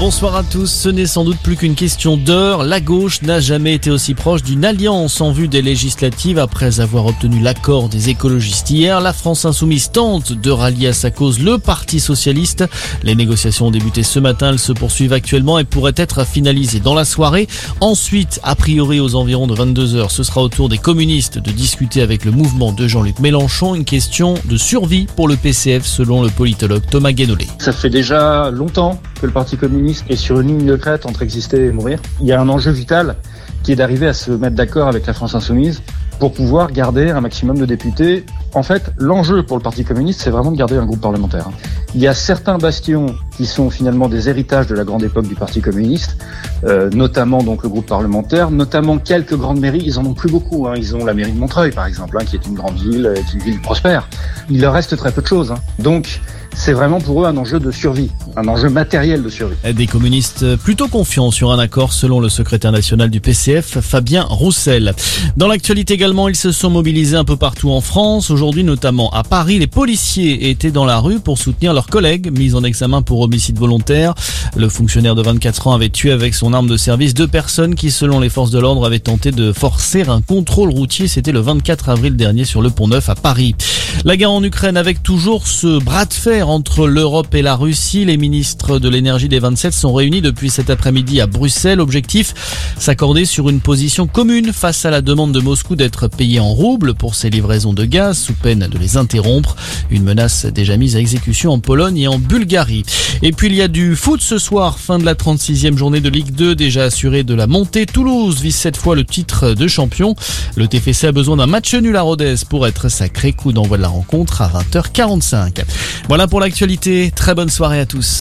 Bonsoir à tous. Ce n'est sans doute plus qu'une question d'heure. La gauche n'a jamais été aussi proche d'une alliance en vue des législatives après avoir obtenu l'accord des écologistes hier. La France insoumise tente de rallier à sa cause le Parti socialiste. Les négociations ont débuté ce matin. Elles se poursuivent actuellement et pourraient être finalisées dans la soirée. Ensuite, a priori aux environs de 22 heures, ce sera au tour des communistes de discuter avec le mouvement de Jean-Luc Mélenchon. Une question de survie pour le PCF selon le politologue Thomas Guénolé. Ça fait déjà longtemps que le Parti communiste est sur une ligne de crête entre exister et mourir. Il y a un enjeu vital qui est d'arriver à se mettre d'accord avec la France insoumise pour pouvoir garder un maximum de députés. En fait, l'enjeu pour le Parti communiste, c'est vraiment de garder un groupe parlementaire. Il y a certains bastions qui sont finalement des héritages de la grande époque du Parti communiste, euh, notamment donc le groupe parlementaire, notamment quelques grandes mairies. Ils en ont plus beaucoup. Hein. Ils ont la mairie de Montreuil, par exemple, hein, qui est une grande ville, est une ville prospère. Il leur reste très peu de choses. Hein. Donc, c'est vraiment pour eux un enjeu de survie, un enjeu matériel de survie. Des communistes plutôt confiants sur un accord selon le secrétaire national du PCF, Fabien Roussel. Dans l'actualité également, ils se sont mobilisés un peu partout en France. Aujourd'hui, notamment à Paris, les policiers étaient dans la rue pour soutenir leurs collègues mis en examen pour homicide volontaire. Le fonctionnaire de 24 ans avait tué avec son arme de service deux personnes qui, selon les forces de l'ordre, avaient tenté de forcer un contrôle routier. C'était le 24 avril dernier sur le Pont Neuf à Paris. La guerre en Ukraine avec toujours ce bras de fer entre l'Europe et la Russie. Les ministres de l'énergie des 27 sont réunis depuis cet après-midi à Bruxelles. Objectif, s'accorder sur une position commune face à la demande de Moscou d'être payé en roubles pour ses livraisons de gaz sous peine de les interrompre. Une menace déjà mise à exécution en Pologne et en Bulgarie. Et puis il y a du foot ce soir, fin de la 36e journée de Ligue 2 déjà assurée de la montée. Toulouse vise cette fois le titre de champion. Le TFC a besoin d'un match nul à Rodez pour être sacré. Coup d'envoi de la rencontre à 20h45. Voilà pour l'actualité. Très bonne soirée à tous.